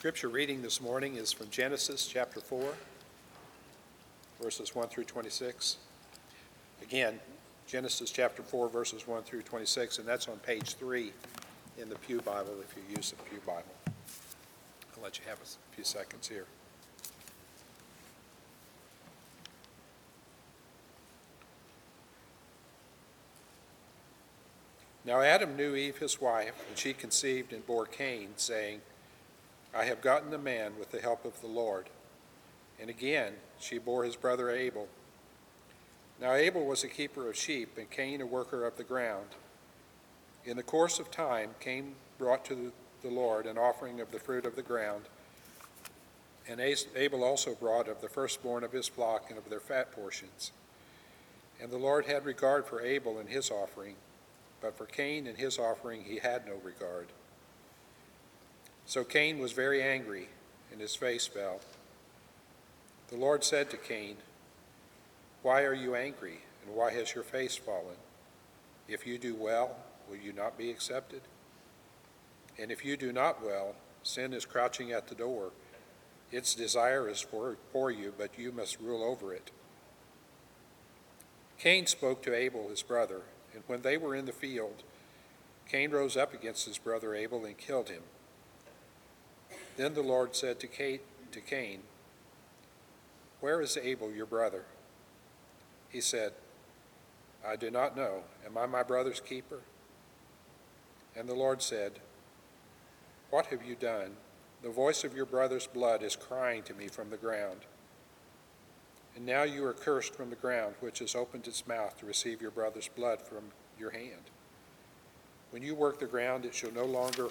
Scripture reading this morning is from Genesis chapter 4, verses 1 through 26. Again, Genesis chapter 4, verses 1 through 26, and that's on page 3 in the Pew Bible if you use the Pew Bible. I'll let you have a few seconds here. Now Adam knew Eve his wife, and she conceived and bore Cain, saying, I have gotten a man with the help of the Lord. And again she bore his brother Abel. Now Abel was a keeper of sheep, and Cain a worker of the ground. In the course of time, Cain brought to the Lord an offering of the fruit of the ground, and Abel also brought of the firstborn of his flock and of their fat portions. And the Lord had regard for Abel and his offering, but for Cain and his offering he had no regard. So Cain was very angry, and his face fell. The Lord said to Cain, Why are you angry, and why has your face fallen? If you do well, will you not be accepted? And if you do not well, sin is crouching at the door. Its desire is for, for you, but you must rule over it. Cain spoke to Abel, his brother, and when they were in the field, Cain rose up against his brother Abel and killed him. Then the Lord said to, Kate, to Cain, Where is Abel, your brother? He said, I do not know. Am I my brother's keeper? And the Lord said, What have you done? The voice of your brother's blood is crying to me from the ground. And now you are cursed from the ground, which has opened its mouth to receive your brother's blood from your hand. When you work the ground, it shall no longer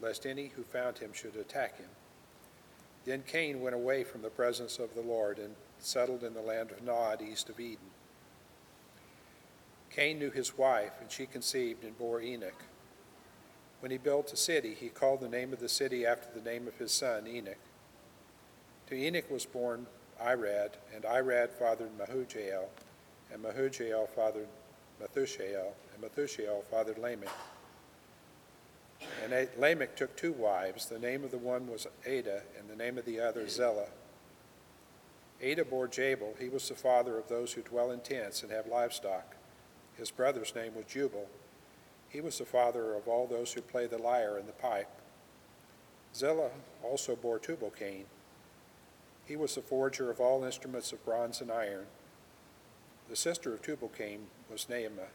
lest any who found him should attack him. Then Cain went away from the presence of the Lord and settled in the land of Nod, east of Eden. Cain knew his wife, and she conceived and bore Enoch. When he built a city, he called the name of the city after the name of his son, Enoch. To Enoch was born Irad, and Irad fathered Mahujael, and Mahujael fathered Methushael, and Methushael fathered Lamech. And Lamech took two wives. The name of the one was Ada, and the name of the other Zillah. Ada bore Jabal. He was the father of those who dwell in tents and have livestock. His brother's name was Jubal. He was the father of all those who play the lyre and the pipe. Zillah also bore Tubal-Cain. He was the forger of all instruments of bronze and iron. The sister of Tubal-Cain was Naamah.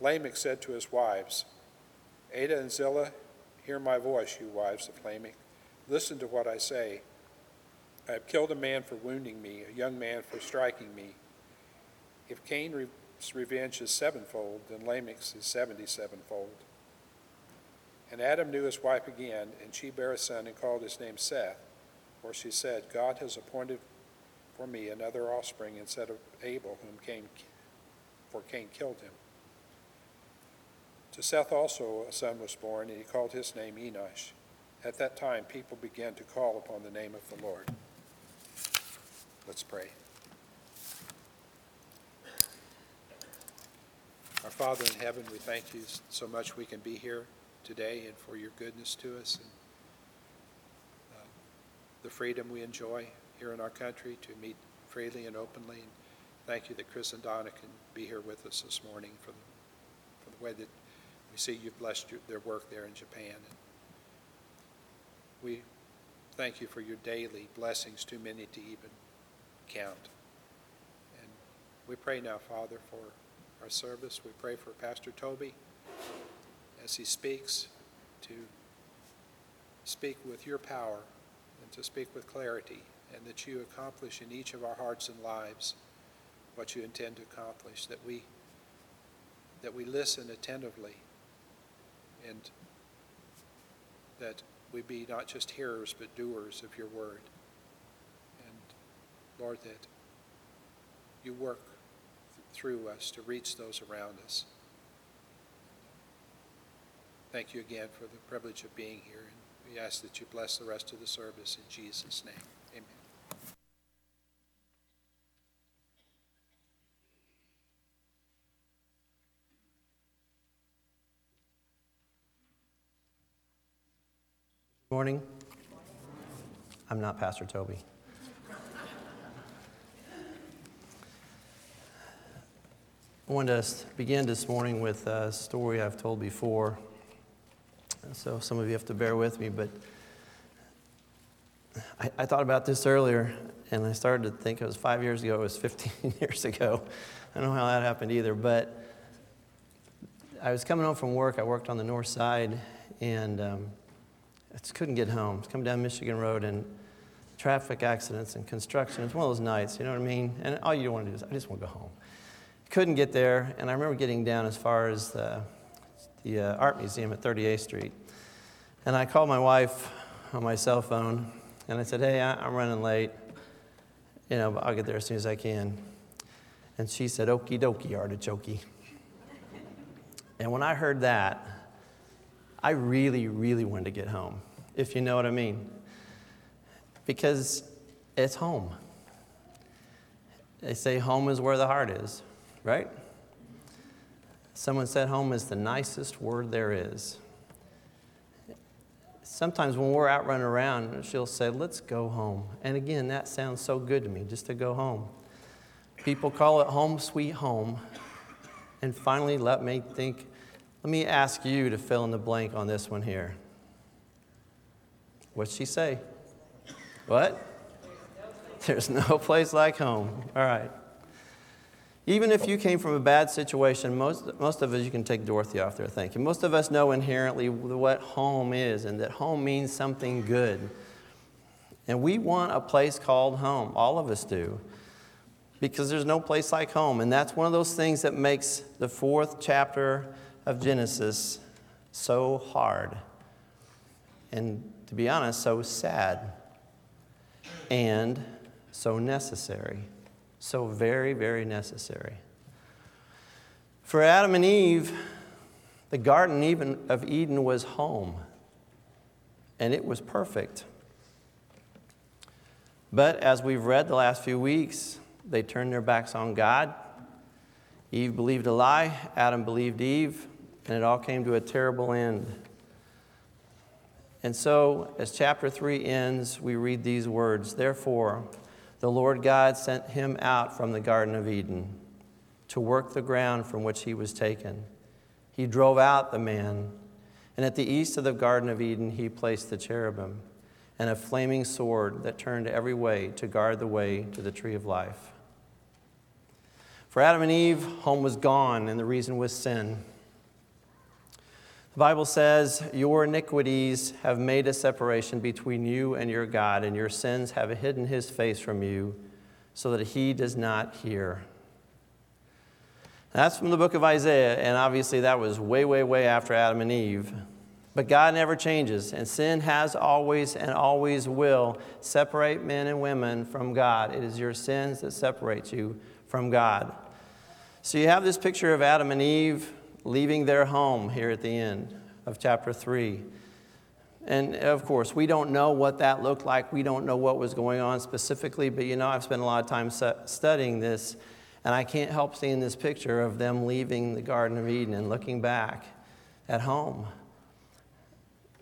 Lamech said to his wives, Ada and Zillah, hear my voice, you wives of Lamech. Listen to what I say. I have killed a man for wounding me, a young man for striking me. If Cain's revenge is sevenfold, then Lamech's is seventy sevenfold. And Adam knew his wife again, and she bare a son and called his name Seth, for she said, God has appointed for me another offspring instead of Abel, whom Cain, for Cain killed him. To Seth also a son was born, and he called his name Enosh. At that time, people began to call upon the name of the Lord. Let's pray. Our Father in heaven, we thank you so much we can be here today and for your goodness to us and uh, the freedom we enjoy here in our country to meet freely and openly. And thank you that Chris and Donna can be here with us this morning for the, for the way that we see you've blessed your, their work there in Japan. And we thank you for your daily blessings, too many to even count. And we pray now, Father, for our service. We pray for Pastor Toby as he speaks to speak with your power and to speak with clarity, and that you accomplish in each of our hearts and lives what you intend to accomplish, that we that we listen attentively and that we be not just hearers, but doers of your word. And Lord, that you work th- through us to reach those around us. Thank you again for the privilege of being here, and we ask that you bless the rest of the service in Jesus' name. Amen. Morning. I'm not Pastor Toby. I wanted to begin this morning with a story I've told before. So some of you have to bear with me, but I, I thought about this earlier and I started to think it was five years ago, it was 15 years ago. I don't know how that happened either, but I was coming home from work. I worked on the north side and um, just couldn't get home. I was coming down Michigan Road and traffic accidents and construction. It's one of those nights, you know what I mean? And all you want to do is, I just want to go home. Couldn't get there, and I remember getting down as far as the, the uh, art museum at 38th Street. And I called my wife on my cell phone, and I said, Hey, I, I'm running late. You know, but I'll get there as soon as I can. And she said, Okie dokie, artichoke. and when I heard that, I really, really wanted to get home, if you know what I mean. Because it's home. They say home is where the heart is, right? Someone said home is the nicest word there is. Sometimes when we're out running around, she'll say, Let's go home. And again, that sounds so good to me, just to go home. People call it home sweet home. And finally, let me think let me ask you to fill in the blank on this one here. What'd she say? What? There's no place like home. All right. Even if you came from a bad situation, most, most of us, you can take Dorothy off there, thank you. Most of us know inherently what home is and that home means something good. And we want a place called home. All of us do. Because there's no place like home. And that's one of those things that makes the fourth chapter of Genesis so hard. And to be honest, so sad. And so necessary. So very, very necessary. For Adam and Eve, the Garden even of Eden was home, and it was perfect. But as we've read the last few weeks, they turned their backs on God. Eve believed a lie, Adam believed Eve, and it all came to a terrible end. And so, as chapter 3 ends, we read these words Therefore, the Lord God sent him out from the Garden of Eden to work the ground from which he was taken. He drove out the man, and at the east of the Garden of Eden, he placed the cherubim and a flaming sword that turned every way to guard the way to the tree of life. For Adam and Eve, home was gone, and the reason was sin. The Bible says, Your iniquities have made a separation between you and your God, and your sins have hidden his face from you so that he does not hear. That's from the book of Isaiah, and obviously that was way, way, way after Adam and Eve. But God never changes, and sin has always and always will separate men and women from God. It is your sins that separate you from God. So you have this picture of Adam and Eve leaving their home here at the end of chapter 3. And of course, we don't know what that looked like. We don't know what was going on specifically, but you know, I've spent a lot of time studying this, and I can't help seeing this picture of them leaving the Garden of Eden and looking back at home.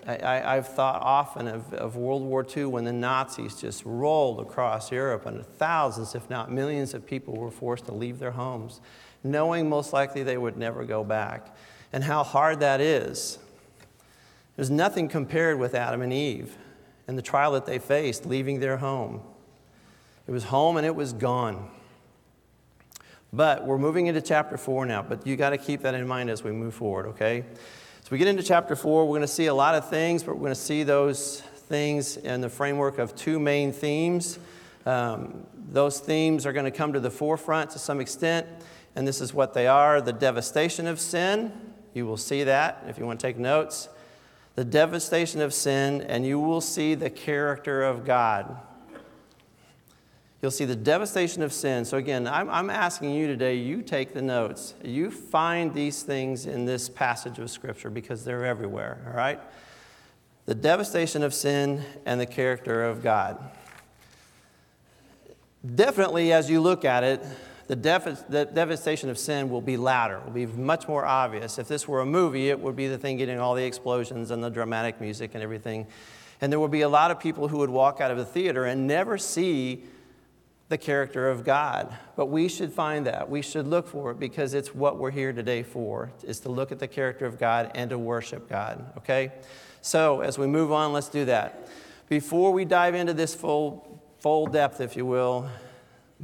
I, have thought often of, of World War II when the Nazis just rolled across Europe and thousands, if not millions, of people were forced to leave their homes knowing most likely they would never go back, and how hard that is. There's nothing compared with Adam and Eve and the trial that they faced leaving their home. It was home and it was gone. But we're moving into chapter 4 now, but you got to keep that in mind as we move forward, okay? So we get into chapter 4, we're going to see a lot of things, but we're going to see those things in the framework of two main themes. Um, those themes are going to come to the forefront to some extent and this is what they are the devastation of sin. You will see that if you want to take notes. the devastation of sin, and you will see the character of God. You'll see the devastation of sin. So, again, I'm, I'm, asking you today, you take the notes. You find these things in this passage of Scripture because they're everywhere, all right? The devastation of sin and the character of God. Definitely, as you look at it, the, def- the devastation of sin will be louder, will be much more obvious. If this were a movie, it would be the thing getting all the explosions and the dramatic music and everything. And there would be a lot of people who would walk out of the theater and never see the character of God. But we should find that. We should look for it because it's what we're here today for, is to look at the character of God and to worship God, okay? So as we move on, let's do that. Before we dive into this full, full depth, if you will,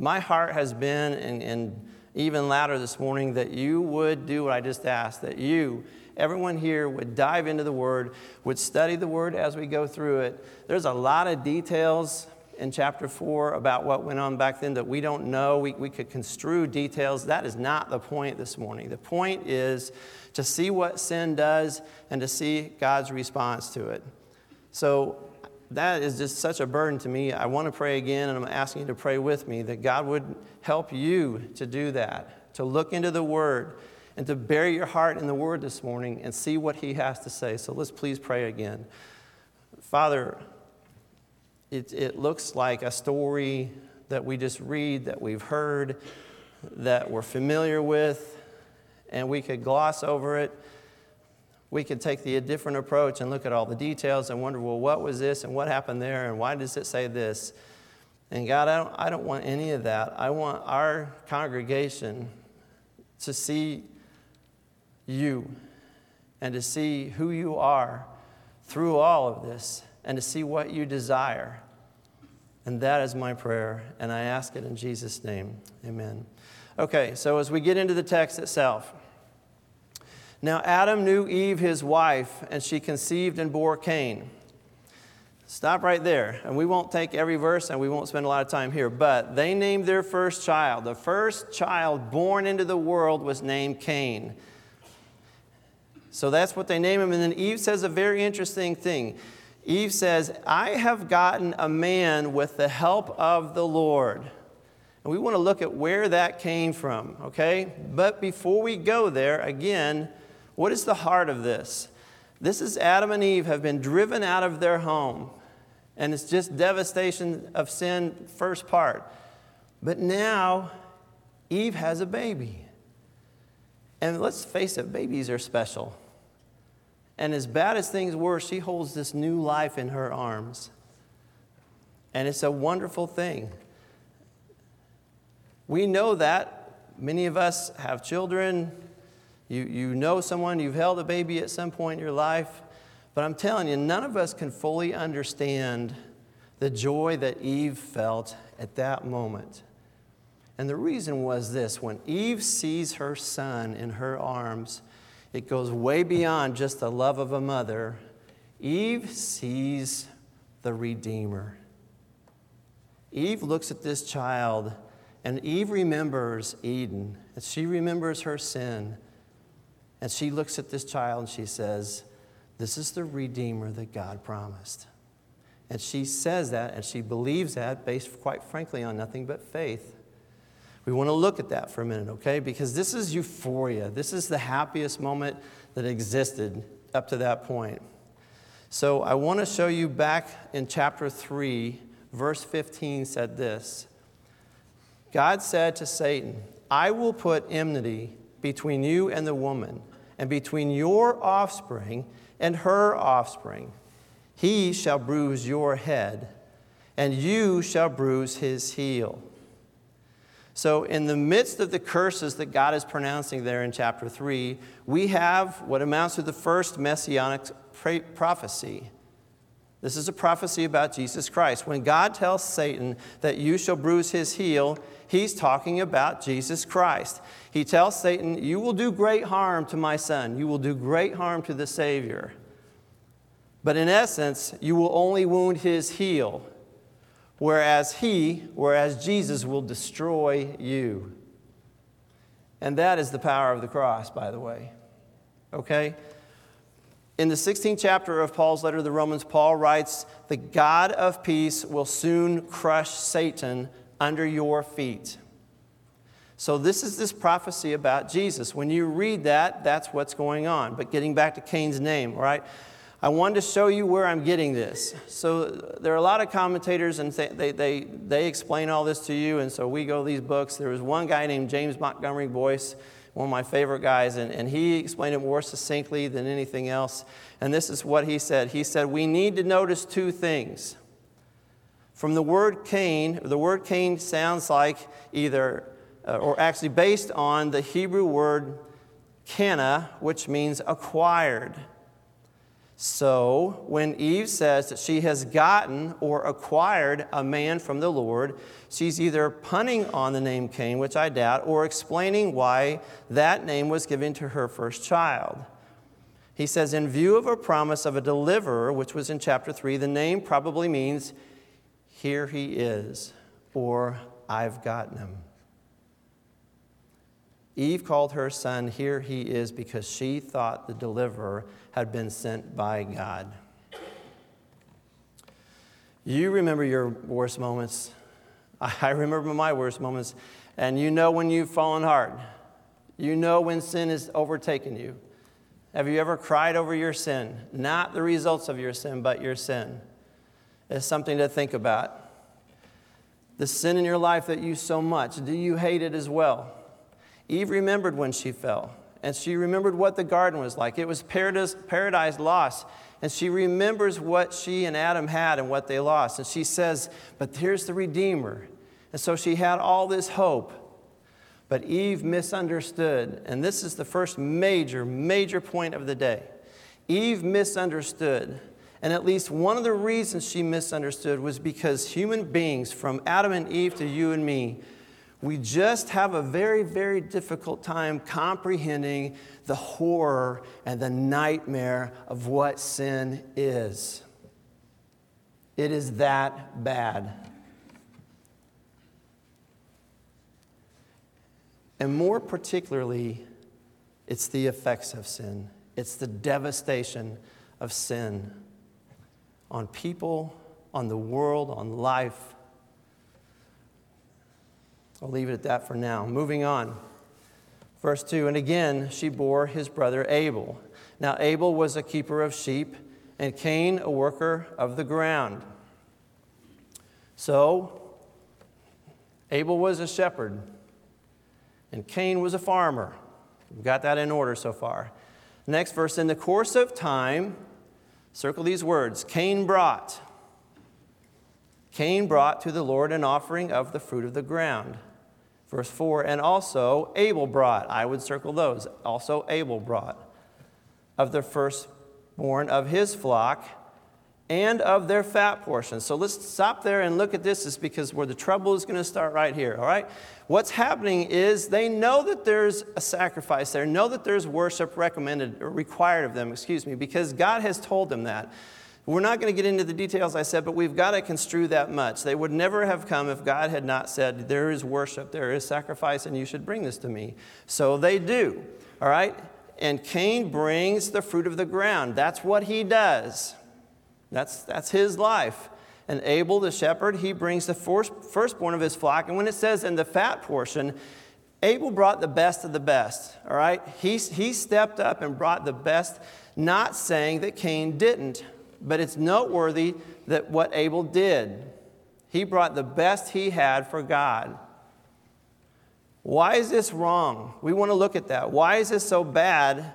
my heart has been, and, and even louder this morning, that you would do what I just asked, that you, everyone here, would dive into the Word, would study the Word as we go through it. There's a lot of details in chapter 4 about what went on back then that we don't know. We, we could construe details. That is not the point this morning. The point is to see what sin does and to see God's response to it. So that is just such a burden to me. I want to pray again, and I'm asking you to pray with me that God would help you to do that, to look into the Word, and to bury your heart in the Word this morning and see what He has to say. So let's please pray again. Father, it, it looks like a story that we just read, that we've heard, that we're familiar with, and we could gloss over it we could take the different approach and look at all the details and wonder, well, what was this and what happened there and why does it say this? And God, I don't, I don't want any of that. I want our congregation to see you and to see who you are through all of this and to see what you desire. And that is my prayer, and I ask it in Jesus' name. Amen. Okay, so as we get into the text itself, now Adam knew Eve, his wife, and she conceived and bore Cain. Stop right there. And we won't take every verse and we won't spend a lot of time here. But they named their first child. The first child born into the world was named Cain. So that's what they name him. And then Eve says a very interesting thing. Eve says, I have gotten a man with the help of the Lord. And we want to look at where that came from, okay? But before we go there, again, what is the heart of this? This is Adam and Eve have been driven out of their home, and it's just devastation of sin, first part. But now, Eve has a baby. And let's face it, babies are special. And as bad as things were, she holds this new life in her arms. And it's a wonderful thing. We know that. Many of us have children, you, you know someone, you've held a baby at some point in your life, but I'm telling you, none of us can fully understand the joy that Eve felt at that moment. And the reason was this when Eve sees her son in her arms, it goes way beyond just the love of a mother. Eve sees the Redeemer. Eve looks at this child, and Eve remembers Eden, and she remembers her sin. And she looks at this child and she says, This is the Redeemer that God promised. And she says that and she believes that based, quite frankly, on nothing but faith. We want to look at that for a minute, okay? Because this is euphoria. This is the happiest moment that existed up to that point. So I want to show you back in chapter 3, verse 15 said this God said to Satan, I will put enmity between you and the woman and between your offspring and her offspring. He shall bruise your head, and you shall bruise his heel. So, in the midst of the curses that God is pronouncing there in chapter 3, we have what amounts to the first messianic prophecy. This is a prophecy about Jesus Christ. When God tells Satan that you shall bruise his heel, he's talking about Jesus Christ. He tells Satan, You will do great harm to my son. You will do great harm to the Savior. But in essence, you will only wound his heel, whereas he, whereas Jesus will destroy you. And that is the power of the cross, by the way. Okay? In the 16th chapter of Paul's letter to the Romans, Paul writes, The God of peace will soon crush Satan under your feet. So, this is this prophecy about Jesus. When you read that, that's what's going on. But getting back to Cain's name, right? I wanted to show you where I'm getting this. So, there are a lot of commentators, and they, they, they explain all this to you, and so we go these books. There was one guy named James Montgomery Boice, one of my favorite guys, and, and he explained it more succinctly than anything else. And this is what he said He said, We need to notice two things. From the word Cain, the word Cain sounds like either uh, or actually based on the Hebrew word kana, which means acquired. So, when Eve says that she has gotten or acquired a man from the Lord, she's either punning on the name Cain, which I doubt, or explaining why that name was given to her first child. He says, in view of a promise of a deliverer, which was in chapter 3, the name probably means, Here he is, or I've gotten him. Eve called her son, Here he is, because she thought the deliverer had been sent by God. You remember your worst moments. I remember my worst moments. And you know when you've fallen hard. You know when sin has overtaken you. Have you ever cried over your sin? Not the results of your sin, but your sin. It's something to think about. The sin in your life that you so much, do you hate it as well? Eve remembered when she fell, and she remembered what the garden was like. It was paradise, paradise lost. And she remembers what she and Adam had and what they lost. And she says, But here's the Redeemer. And so she had all this hope. But Eve misunderstood. And this is the first major, major point of the day. Eve misunderstood. And at least one of the reasons she misunderstood was because human beings, from Adam and Eve to you and me, we just have a very, very difficult time comprehending the horror and the nightmare of what sin is. It is that bad. And more particularly, it's the effects of sin, it's the devastation of sin on people, on the world, on life I'll leave it at that for now. Moving on. Verse 2 And again she bore his brother Abel. Now Abel was a keeper of sheep, and Cain a worker of the ground. So Abel was a shepherd, and Cain was a farmer. We've got that in order so far. Next verse In the course of time, circle these words Cain brought. Cain brought to the Lord an offering of the fruit of the ground. Verse 4 And also Abel brought, I would circle those, also Abel brought, of the firstborn of his flock and of their fat portions. So let's stop there and look at this, is because where the trouble is going to start right here, all right? What's happening is they know that there's a sacrifice there, know that there's worship recommended or required of them, excuse me, because God has told them that. We're not going to get into the details, I said, but we've got to construe that much. They would never have come if God had not said, There is worship, there is sacrifice, and you should bring this to me. So they do, all right? And Cain brings the fruit of the ground. That's what he does, that's, that's his life. And Abel, the shepherd, he brings the first, firstborn of his flock. And when it says in the fat portion, Abel brought the best of the best, all right? He, he stepped up and brought the best, not saying that Cain didn't but it's noteworthy that what Abel did. He brought the best he had for God. Why is this wrong? We want to look at that. Why is this so bad?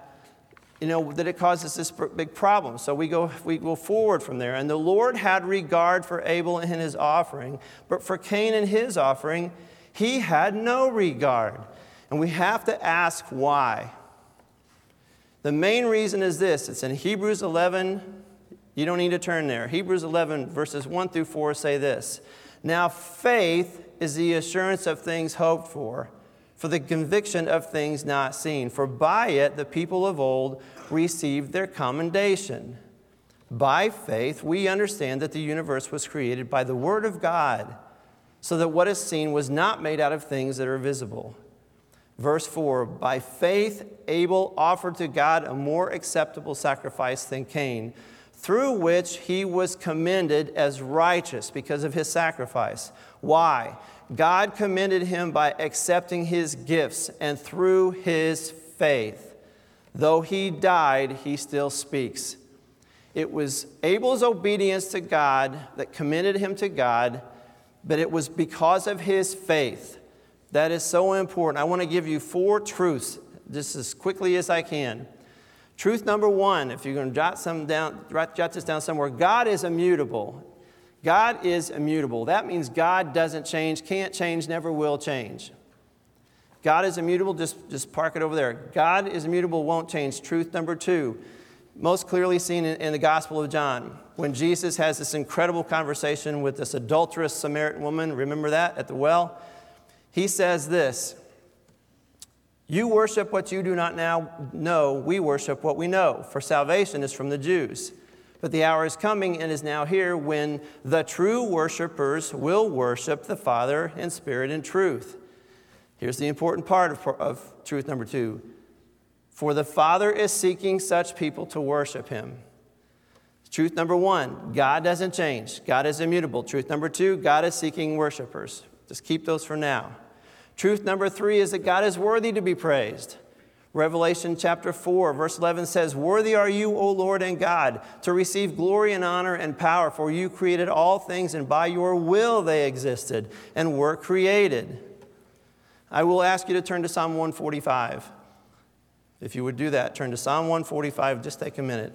You know, that it causes this big problem. So we go, we go forward from there. And the Lord had regard for Abel and his offering, but for Cain and his offering, he had no regard. And we have to ask why. The main reason is this it's in Hebrews 11, you don't need to turn there. Hebrews 11, verses 1 through 4 say this Now faith is the assurance of things hoped for, for the conviction of things not seen. For by it the people of old received their commendation. By faith, we understand that the universe was created by the Word of God, so that what is seen was not made out of things that are visible. Verse 4 By faith, Abel offered to God a more acceptable sacrifice than Cain, through which he was commended as righteous because of his sacrifice. Why? God commended him by accepting his gifts, and through his faith, though he died, he still speaks. It was Abel's obedience to God that commended him to God, but it was because of his faith. That is so important. I want to give you four truths just as quickly as I can. Truth number one, if you're going to jot, some down, jot this down somewhere, God is immutable. God is immutable. That means God doesn't change, can't change, never will change. God is immutable, just, just park it over there. God is immutable, won't change. Truth number two, most clearly seen in, in the Gospel of John, when Jesus has this incredible conversation with this adulterous Samaritan woman. Remember that at the well? He says this You worship what you do not now know, we worship what we know, for salvation is from the Jews. But the hour is coming and is now here when the true worshipers will worship the Father in spirit and truth. Here's the important part of, of truth number two For the Father is seeking such people to worship him. Truth number one God doesn't change, God is immutable. Truth number two God is seeking worshipers. Just keep those for now. Truth number three is that God is worthy to be praised. Revelation chapter 4, verse 11 says, Worthy are you, O Lord and God, to receive glory and honor and power, for you created all things, and by your will they existed and were created. I will ask you to turn to Psalm 145. If you would do that, turn to Psalm 145. Just take a minute.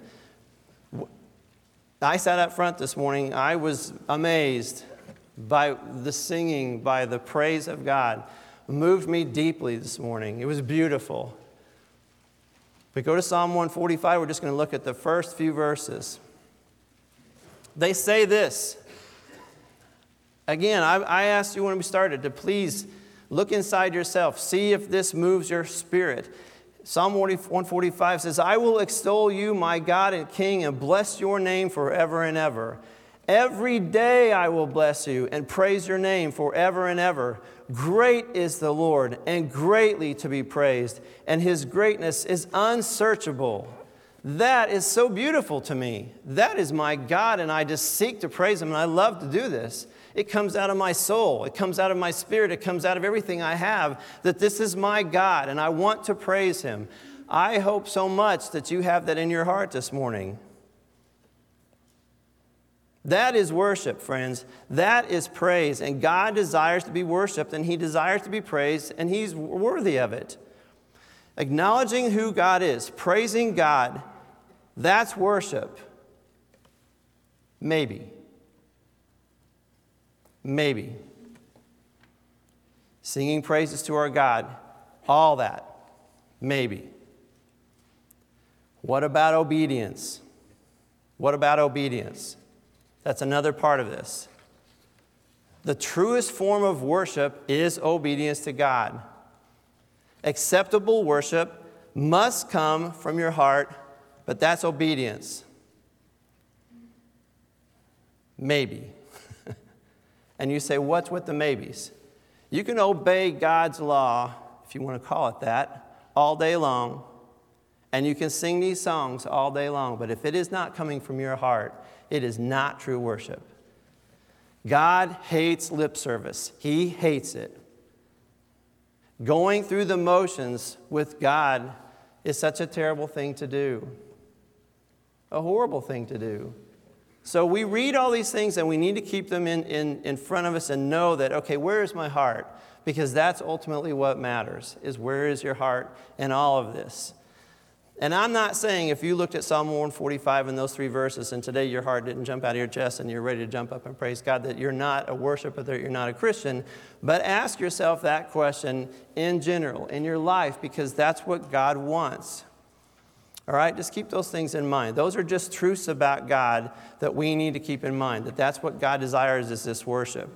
I sat up front this morning. I was amazed by the singing, by the praise of God. Moved me deeply this morning. It was beautiful. But go to Psalm 145. We're just going to look at the first few verses. They say this. Again, I, I asked you when we started to please Look inside yourself. See if this moves your spirit. Psalm 145 says, I will extol you, my God and King, and bless your name forever and ever. Every day I will bless you and praise your name forever and ever. Great is the Lord and greatly to be praised, and his greatness is unsearchable. That is so beautiful to me. That is my God, and I just seek to praise him, and I love to do this. It comes out of my soul. It comes out of my spirit. It comes out of everything I have that this is my God and I want to praise Him. I hope so much that you have that in your heart this morning. That is worship, friends. That is praise. And God desires to be worshiped and He desires to be praised and He's worthy of it. Acknowledging who God is, praising God, that's worship. Maybe. Maybe. Singing praises to our God, all that. Maybe. What about obedience? What about obedience? That's another part of this. The truest form of worship is obedience to God. Acceptable worship must come from your heart, but that's obedience. Maybe. And you say, What's with the maybes? You can obey God's law, if you want to call it that, all day long. And you can sing these songs all day long. But if it is not coming from your heart, it is not true worship. God hates lip service, He hates it. Going through the motions with God is such a terrible thing to do, a horrible thing to do. So we read all these things and we need to keep them in, in, in front of us and know that, okay, where is my heart? Because that's ultimately what matters, is where is your heart in all of this. And I'm not saying if you looked at Psalm 145 and those three verses and today your heart didn't jump out of your chest and you're ready to jump up and praise God that you're not a worshiper, that you're not a Christian, but ask yourself that question in general in your life because that's what God wants. All right, just keep those things in mind. Those are just truths about God that we need to keep in mind, that that's what God desires is this worship.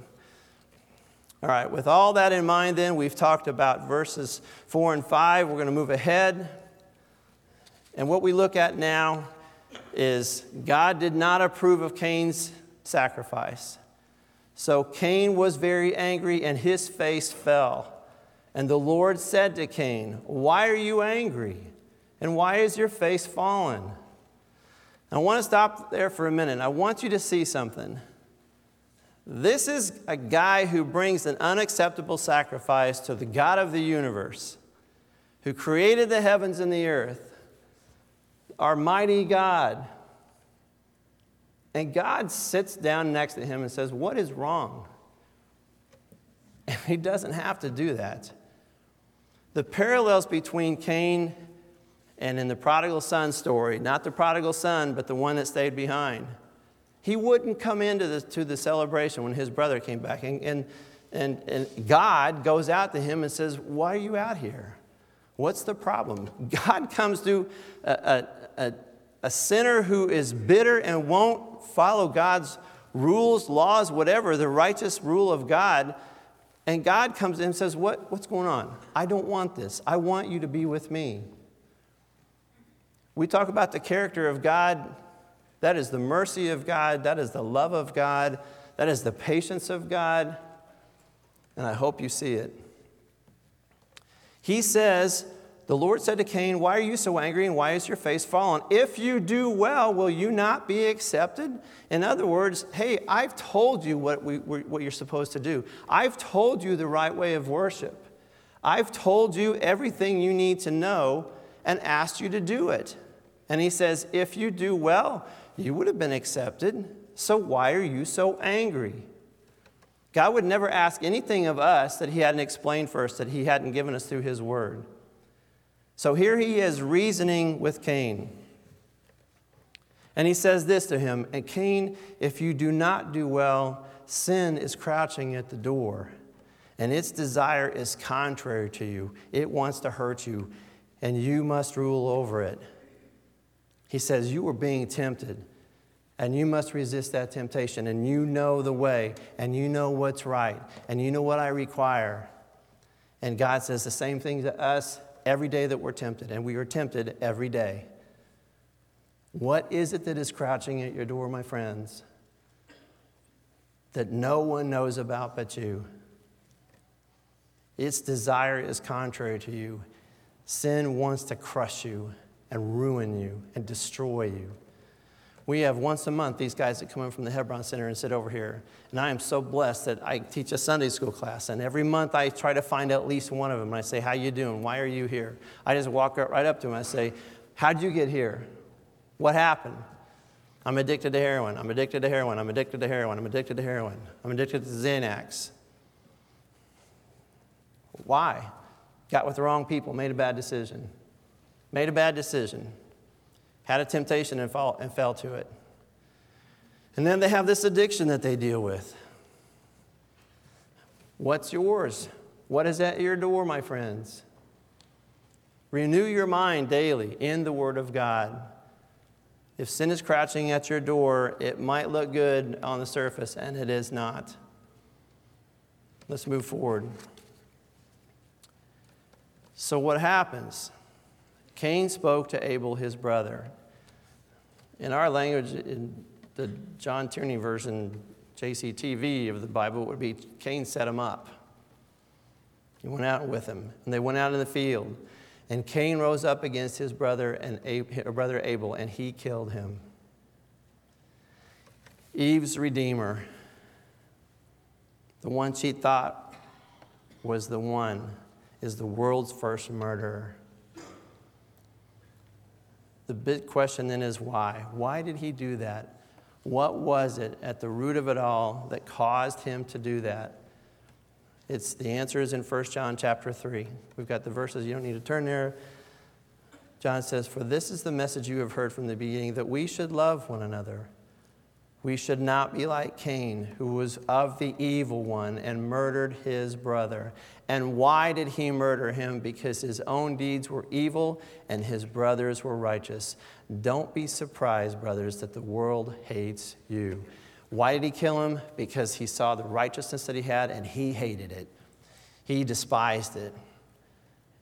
All right, with all that in mind, then, we've talked about verses 4 and 5. We're going to move ahead. And what we look at now is God did not approve of Cain's sacrifice. So Cain was very angry and his face fell. And the Lord said to Cain, Why are you angry? And why is your face fallen? I want to stop there for a minute. I want you to see something. This is a guy who brings an unacceptable sacrifice to the God of the universe, who created the heavens and the earth, our mighty God. And God sits down next to him and says, What is wrong? And he doesn't have to do that. The parallels between Cain and in the prodigal son story, not the prodigal son, but the one that stayed behind, he wouldn't come into the, to the celebration when his brother came back. And, and, and, and God goes out to him and says, Why are you out here? What's the problem? God comes to a, a, a, sinner who is bitter and won't follow God's rules, laws, whatever, the righteous rule of God. And God comes in and says, what, What's going on? I don't want this. I want you to be with me. We talk about the character of God that is the mercy of God. That is the love of God. That is the patience of God. And I hope you see it. He says, The Lord said to Cain, Why are you so angry and why is your face fallen? If you do well, will you not be accepted? In other words, hey, I've told you what, we, what you're supposed to do. I've told you the right way of worship. I've told you everything you need to know and asked you to do it. And he says, If you do well, you would have been accepted. So why are you so angry? God would never ask anything of us that He hadn't explained first, that He hadn't given us through His Word. So here He is reasoning with Cain. And He says this to him And Cain, if you do not do well, sin is crouching at the door, and its desire is contrary to you. It wants to hurt you, and you must rule over it. He says, You are being tempted, and you must resist that temptation, and you know the way, and you know what's right, and you know what I require. And God says the same thing to us every day that we're tempted, and we are tempted every day. What is it that is crouching at your door, my friends, that no one knows about but you? Its desire is contrary to you. Sin wants to crush you and ruin you and destroy you. We have once a month these guys that come in from the Hebron Center and sit over here. And I am so blessed that I teach a Sunday school class. And every month I try to find at least one of them. And I say, how you doing? Why are you here? I just walk right up to them. I say, how'd you get here? What happened? I'm addicted to heroin. I'm addicted to heroin. I'm addicted to heroin. I'm addicted to heroin. I'm addicted to Xanax. Why? Got with the wrong people, made a bad decision made a bad decision, had a temptation and, fall, and fell to it. And then they have this addiction that they deal with. What's yours? What is at your door, my friends? Renew your mind daily in the Word of God. If sin is crouching at your door, it might look good on the surface, and it is not. Let's move forward. So, what happens? Cain spoke to Abel, his brother. In our language, in the John Tierney version, JCTV of the Bible, it would be Cain set him up. He went out with him, and they went out in the field. And Cain rose up against his brother and Abel, brother Abel, and he killed him. Eve's redeemer, the one she thought was the one, is the world's first murderer. The big question then is why? Why did he do that? What was it at the root of it all that caused him to do that? It's the answer is in 1 John chapter 3. We've got the verses, you don't need to turn there. John says, For this is the message you have heard from the beginning, that we should love one another. We should not be like Cain, who was of the evil one and murdered his brother. And why did he murder him? Because his own deeds were evil and his brothers were righteous. Don't be surprised, brothers, that the world hates you. Why did he kill him? Because he saw the righteousness that he had and he hated it. He despised it.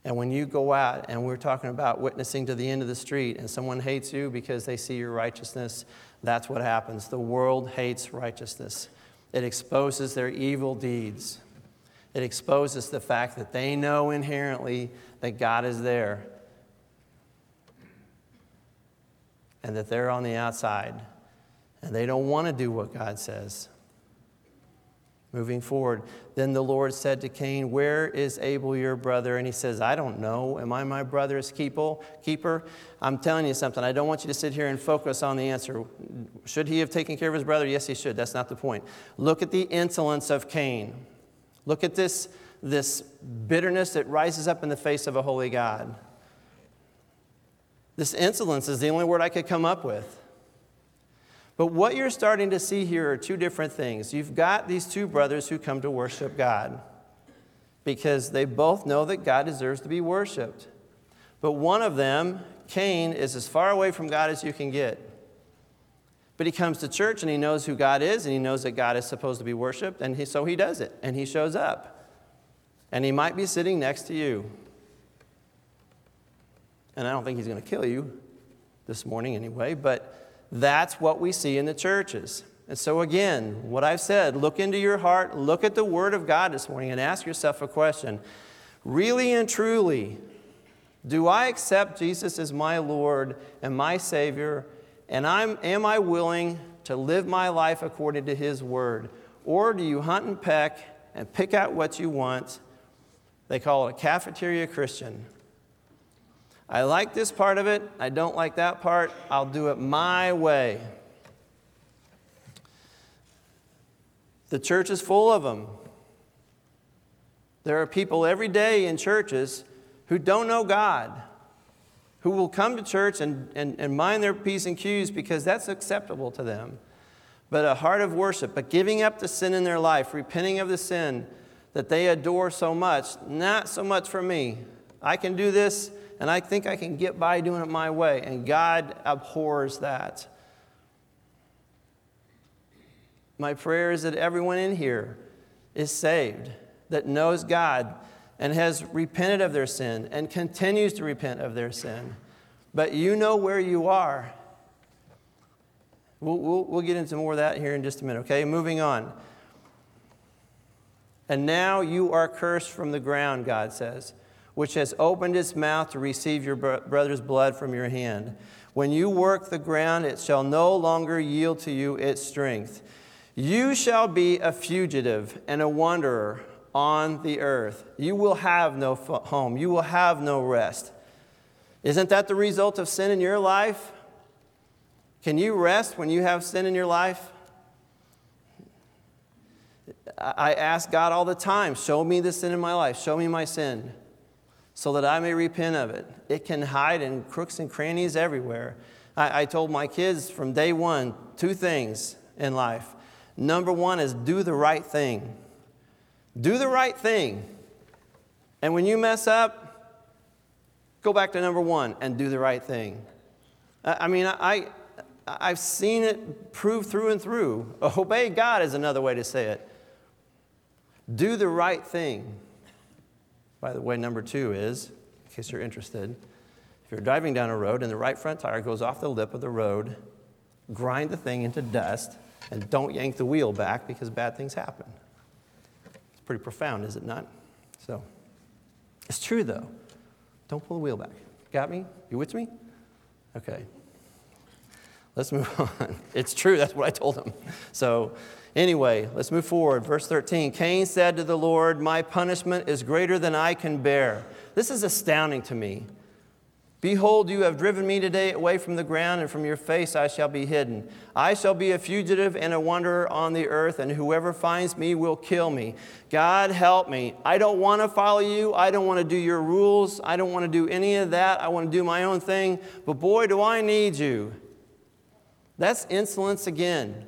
And when you go out, and we're talking about witnessing to the end of the street, and someone hates you because they see your righteousness, that's what happens. The world hates righteousness, it exposes their evil deeds. It exposes the fact that they know inherently that God is there and that they're on the outside and they don't want to do what God says. Moving forward, then the Lord said to Cain, Where is Abel your brother? And he says, I don't know. Am I my brother's keeper? I'm telling you something. I don't want you to sit here and focus on the answer. Should he have taken care of his brother? Yes, he should. That's not the point. Look at the insolence of Cain. Look at this, this bitterness that rises up in the face of a holy God. This insolence is the only word I could come up with. But what you're starting to see here are two different things. You've got these two brothers who come to worship God because they both know that God deserves to be worshiped. But one of them, Cain, is as far away from God as you can get. But he comes to church and he knows who God is and he knows that God is supposed to be worshiped, and he, so he does it and he shows up. And he might be sitting next to you. And I don't think he's going to kill you this morning anyway, but that's what we see in the churches. And so, again, what I've said, look into your heart, look at the Word of God this morning, and ask yourself a question Really and truly, do I accept Jesus as my Lord and my Savior? And I'm, am I willing to live my life according to His Word? Or do you hunt and peck and pick out what you want? They call it a cafeteria Christian. I like this part of it, I don't like that part, I'll do it my way. The church is full of them. There are people every day in churches who don't know God, who will come to church and, and, and mind their P's and Q's because that's acceptable to them. But a heart of worship, but giving up the sin in their life, repenting of the sin that they adore so much, not so much for me. I can do this and I think I can get by doing it my way. And God abhors that. My prayer is that everyone in here is saved, that knows God and has repented of their sin and continues to repent of their sin. But you know where you are. We'll, we'll, we'll get into more of that here in just a minute, okay? Moving on. And now you are cursed from the ground, God says which has opened its mouth to receive your brother's blood from your hand. When you work the ground, it shall no longer yield to you its strength. You shall be a fugitive and a wanderer on the earth. You will have no home, you will have no rest. Isn't that the result of sin in your life? Can you rest when you have sin in your life? I ask God all the time, show me the sin in my life, show me my sin so that I may repent of it. It can hide in crooks and crannies everywhere. I, I, told my kids from day one two things in life. Number one is do the right thing. Do the right thing. And when you mess up, go back to number one and do the right thing. I, mean, I, I've seen it proved through and through. Obey God is another way to say it. Do the right thing. By the way, number two is, in case you're interested, if you're driving down a road and the right front tire goes off the lip of the road, grind the thing into dust and don't yank the wheel back because bad things happen. It's pretty profound, is it not? So, it's true though. Don't pull the wheel back. Got me? You with me? Okay. Let's move on. It's true, that's what I told him. So, Anyway, let's move forward. Verse 13 Cain said to the Lord, My punishment is greater than I can bear. This is astounding to me. Behold, you have driven me today away from the ground, and from your face I shall be hidden. I shall be a fugitive and a wanderer on the earth, and whoever finds me will kill me. God, help me. I don't want to follow you. I don't want to do your rules. I don't want to do any of that. I want to do my own thing. But boy, do I need you. That's insolence again.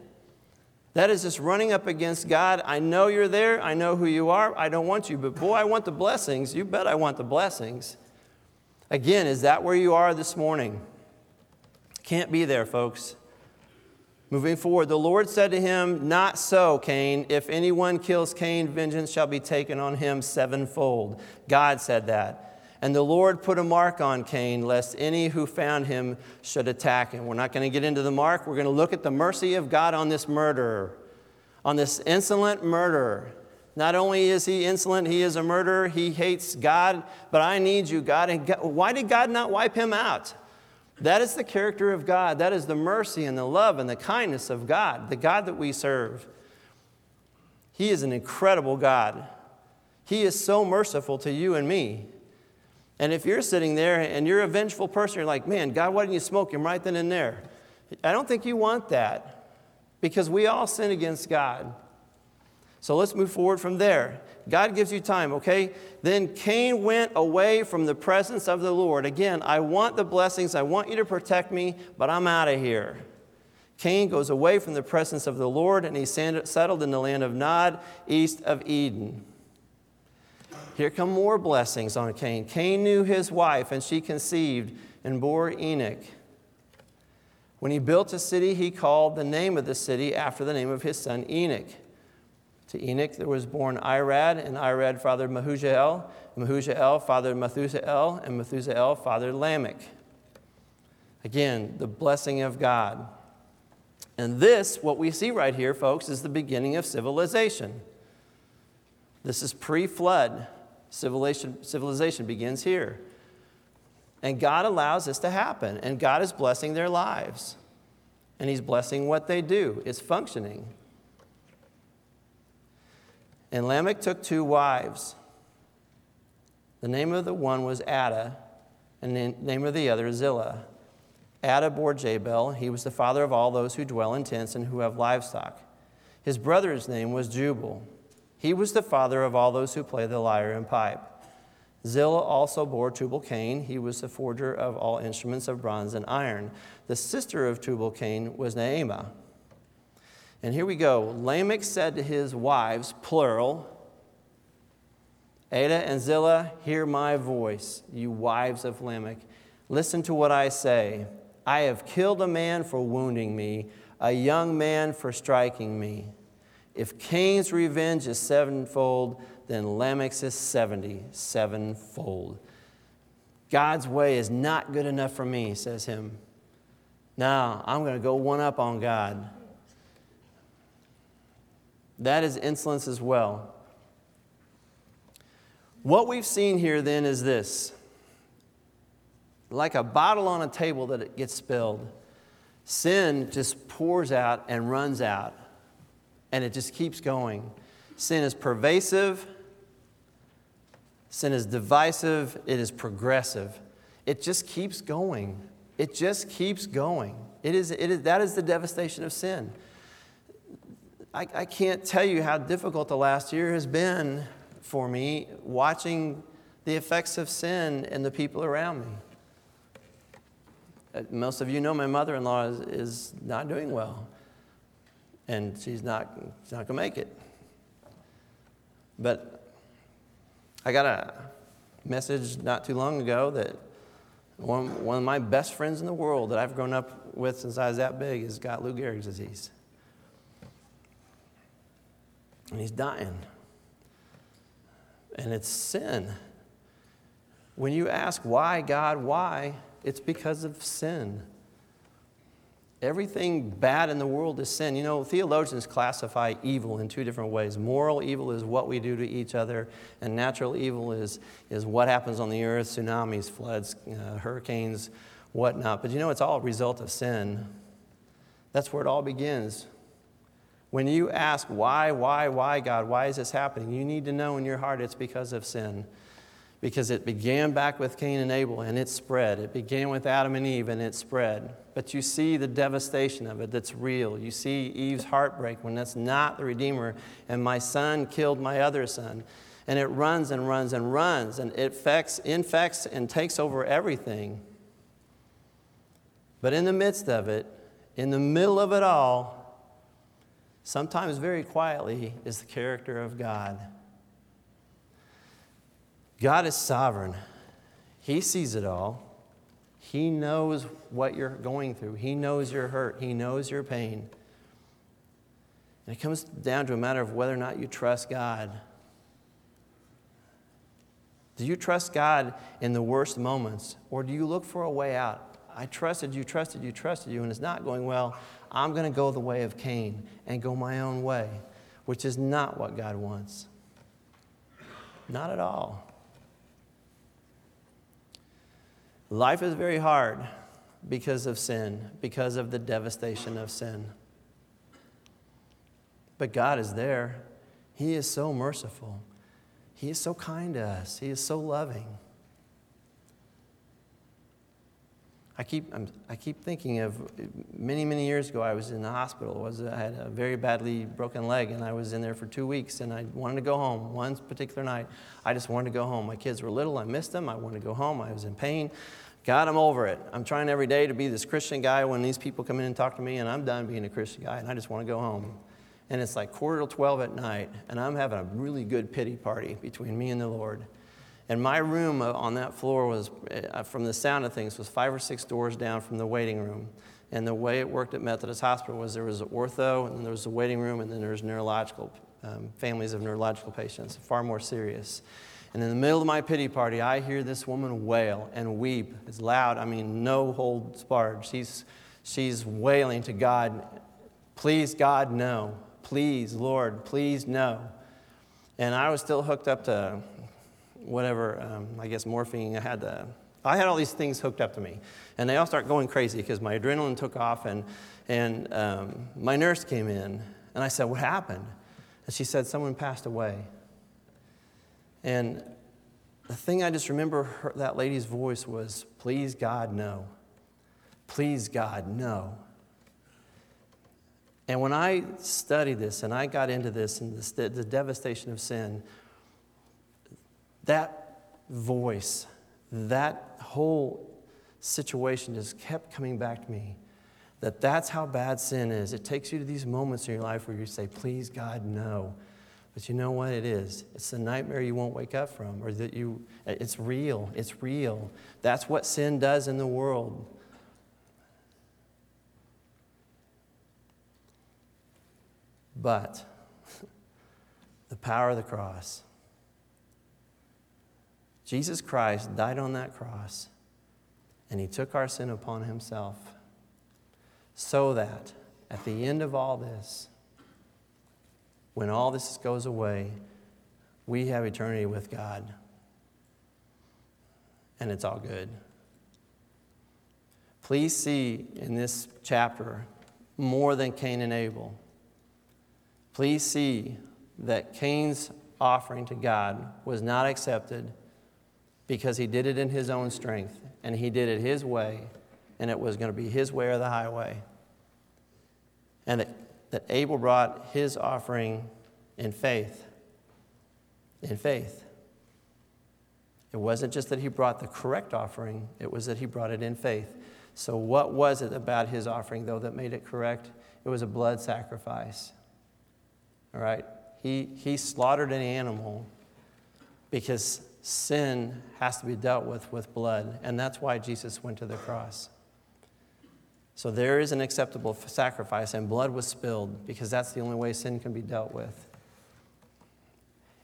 That is just running up against God. I know you're there. I know who you are. I don't want you, but boy, I want the blessings. You bet I want the blessings. Again, is that where you are this morning? Can't be there, folks. Moving forward, the Lord said to him, Not so, Cain. If anyone kills Cain, vengeance shall be taken on him sevenfold. God said that. And the Lord put a mark on Cain, lest any who found him should attack him. We're not going to get into the mark. We're going to look at the mercy of God on this murderer, on this insolent murderer. Not only is he insolent, he is a murderer, he hates God, but I need you, God. And God, why did God not wipe him out? That is the character of God. That is the mercy and the love and the kindness of God, the God that we serve. He is an incredible God. He is so merciful to you and me. And if you're sitting there and you're a vengeful person, you're like, man, God, why didn't you smoke him right then and there? I don't think you want that because we all sin against God. So let's move forward from there. God gives you time, okay? Then Cain went away from the presence of the Lord. Again, I want the blessings, I want you to protect me, but I'm out of here. Cain goes away from the presence of the Lord and he settled in the land of Nod, east of Eden. Here come more blessings on Cain. Cain knew his wife, and she conceived and bore Enoch. When he built a city, he called the name of the city after the name of his son Enoch. To Enoch there was born Irad, and Irad fathered Mehujael, Mehujael fathered Methusael, and Methusael fathered Lamech. Again, the blessing of God. And this, what we see right here, folks, is the beginning of civilization. This is pre flood. Civilization, civilization begins here. And God allows this to happen, and God is blessing their lives. And He's blessing what they do, it's functioning. And Lamech took two wives. The name of the one was Adah, and the name of the other Zillah. Adah bore Jabal. He was the father of all those who dwell in tents and who have livestock. His brother's name was Jubal. He was the father of all those who play the lyre and pipe. Zillah also bore Tubal Cain. He was the forger of all instruments of bronze and iron. The sister of Tubal Cain was Naamah. And here we go. Lamech said to his wives, plural, Adah and Zillah, hear my voice, you wives of Lamech. Listen to what I say. I have killed a man for wounding me, a young man for striking me. If Cain's revenge is sevenfold, then Lamech's is 70 sevenfold. God's way is not good enough for me, says him. Now, I'm going to go one up on God. That is insolence as well. What we've seen here then is this like a bottle on a table that it gets spilled, sin just pours out and runs out and it just keeps going. Sin is pervasive, sin is divisive, it is progressive. It just keeps going. It just keeps going. It is, it is, that is the devastation of sin. I, I can't tell you how difficult the last year has been for me watching the effects of sin in the people around me. Uh, most of you know my mother in law is, is not doing well and she's not, she's not going to make it. But I got a message not too long ago that one, one of my best friends in the world that I've grown up with since I was that big has got Lou Gehrig's disease. And he's dying. And it's sin. When you ask why, God, why, it's because of sin. Everything bad in the world is sin. You know, theologians classify evil in two different ways. Moral evil is what we do to each other, and natural evil is, is what happens on the earth tsunamis, floods, uh, hurricanes, whatnot. But you know, it's all a result of sin. That's where it all begins. When you ask, why, why, why, God, why is this happening? You need to know in your heart it's because of sin because it began back with Cain and Abel and it spread. It began with Adam and Eve and it spread. But you see the devastation of it that's real. You see Eve's heartbreak when that's not the Redeemer, and my son killed my other son. And it runs and runs and runs, and it infects and takes over everything. But in the midst of it, in the middle of it all, sometimes very quietly, is the character of God. God is sovereign, He sees it all. He knows what you're going through, He knows your hurt, He knows your pain. And it comes down to a matter of whether or not you trust God. Do you trust God in the worst moments, or do you look for a way out? I trusted you, trusted you, trusted you, and it's not going well. I'm going to go the way of Cain and go my own way, which is not what God wants. Not at all. Life is very hard because of sin, because of the devastation of sin. But God is there. He is so merciful. He is so kind to us. He is so loving. I keep, I'm, i keep thinking of many, many years ago, I was in the hospital. Was, I had a very badly broken leg, and I was in there for two weeks, and I wanted to go home. One particular night, I just wanted to go home. My kids were little, I missed them. I wanted to go home. I was in pain. God, I'm over it. I'm trying every day to be this Christian guy when these people come in and talk to me, and I'm done being a Christian guy, and I just want to go home. And it's like quarter to 12 at night, and I'm having a really good pity party between me and the Lord. And my room uh, on that floor was, uh, from the sound of things, was five or six doors down from the waiting room. And the way it worked at Methodist Hospital was there was an ortho, and then there was a waiting room, and then there was neurological, um, families of neurological patients, far more serious. And in the middle of my pity party, I hear this woman wail and weep. It's loud, I mean, no holds barred. She's, she's wailing to God, Please, God, no. Please, Lord, please, no. And I was still hooked up to whatever, um, I guess morphine. I had the, I had all these things hooked up to me, and they all start going crazy because my adrenaline took off, and and um, my nurse came in, and I said, "What happened?" And she said, "Someone passed away." And the thing I just remember her, that lady's voice was, "Please God, no. Please God, no." And when I studied this and I got into this and this, the, the devastation of sin, that voice, that whole situation just kept coming back to me. That that's how bad sin is. It takes you to these moments in your life where you say, please, God, no. But you know what it is? It's the nightmare you won't wake up from, or that you, it's real. It's real. That's what sin does in the world. But the power of the cross Jesus Christ died on that cross and he took our sin upon himself so that at the end of all this, when all this goes away, we have eternity with God. And it's all good. Please see in this chapter more than Cain and Abel. Please see that Cain's offering to God was not accepted because he did it in his own strength and he did it his way, and it was going to be his way or the highway. And that, that Abel brought his offering in faith. In faith. It wasn't just that he brought the correct offering, it was that he brought it in faith. So, what was it about his offering, though, that made it correct? It was a blood sacrifice. All right? He, he slaughtered an animal because sin has to be dealt with with blood, and that's why Jesus went to the cross. So there is an acceptable sacrifice, and blood was spilled because that's the only way sin can be dealt with.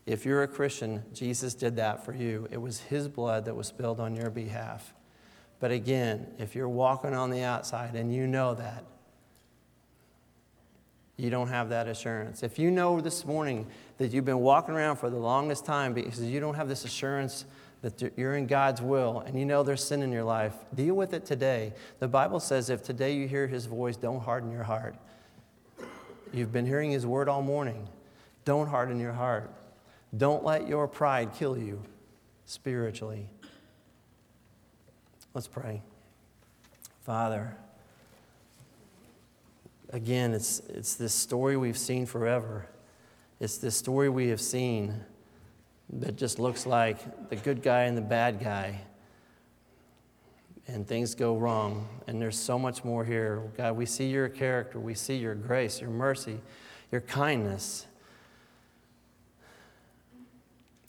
If you're a Christian, Jesus did that for you. It was his blood that was spilled on your behalf. But again, if you're walking on the outside and you know that, you don't have that assurance. If you know this morning that you've been walking around for the longest time because you don't have this assurance that you're in God's will and you know there's sin in your life, deal with it today. The Bible says if today you hear his voice, don't harden your heart. You've been hearing his word all morning. Don't harden your heart. Don't let your pride kill you spiritually. Let's pray. Father, again, it's, it's this story we've seen forever. It's this story we have seen that just looks like the good guy and the bad guy. And things go wrong. And there's so much more here. God, we see your character, we see your grace, your mercy, your kindness.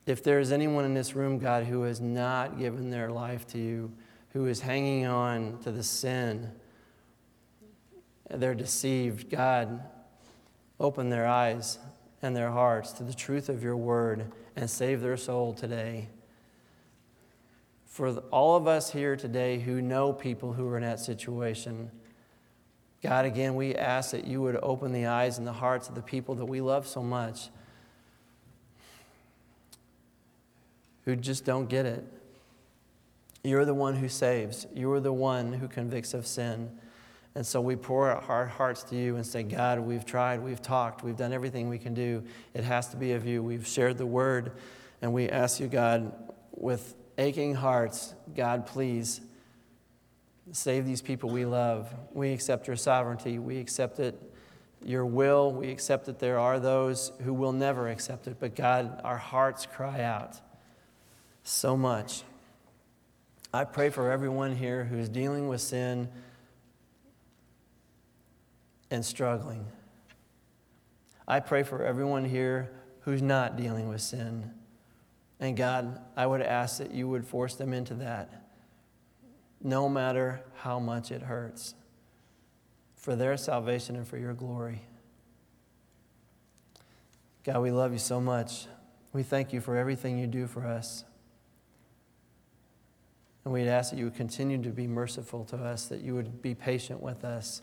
If there is anyone in this room, God, who has not given their life to you, who is hanging on to the sin, they're deceived. God, open their eyes and their hearts to the truth of your word and save their soul today. For all of us here today who know people who are in that situation, God, again, we ask that you would open the eyes and the hearts of the people that we love so much. who just don't get it. You're the one who saves, you're the one who convicts of sin. And so we pour our hearts to you and say, God, we've tried, we've talked, we've done everything we can do. It has to be of you. We've shared the word, and we ask you, God, with aching hearts, God, please save these people we love. We accept your sovereignty. We accept it, your will. We accept that there are those who will never accept it. But God, our hearts cry out so much. I pray for everyone here who's dealing with sin and struggling. I pray for everyone here who's not dealing with sin. And God, I would ask that you would force them into that, no matter how much it hurts, for their salvation and for your glory. God, we love you so much. We thank you for everything you do for us. And we'd ask that you would continue to be merciful to us, that you would be patient with us.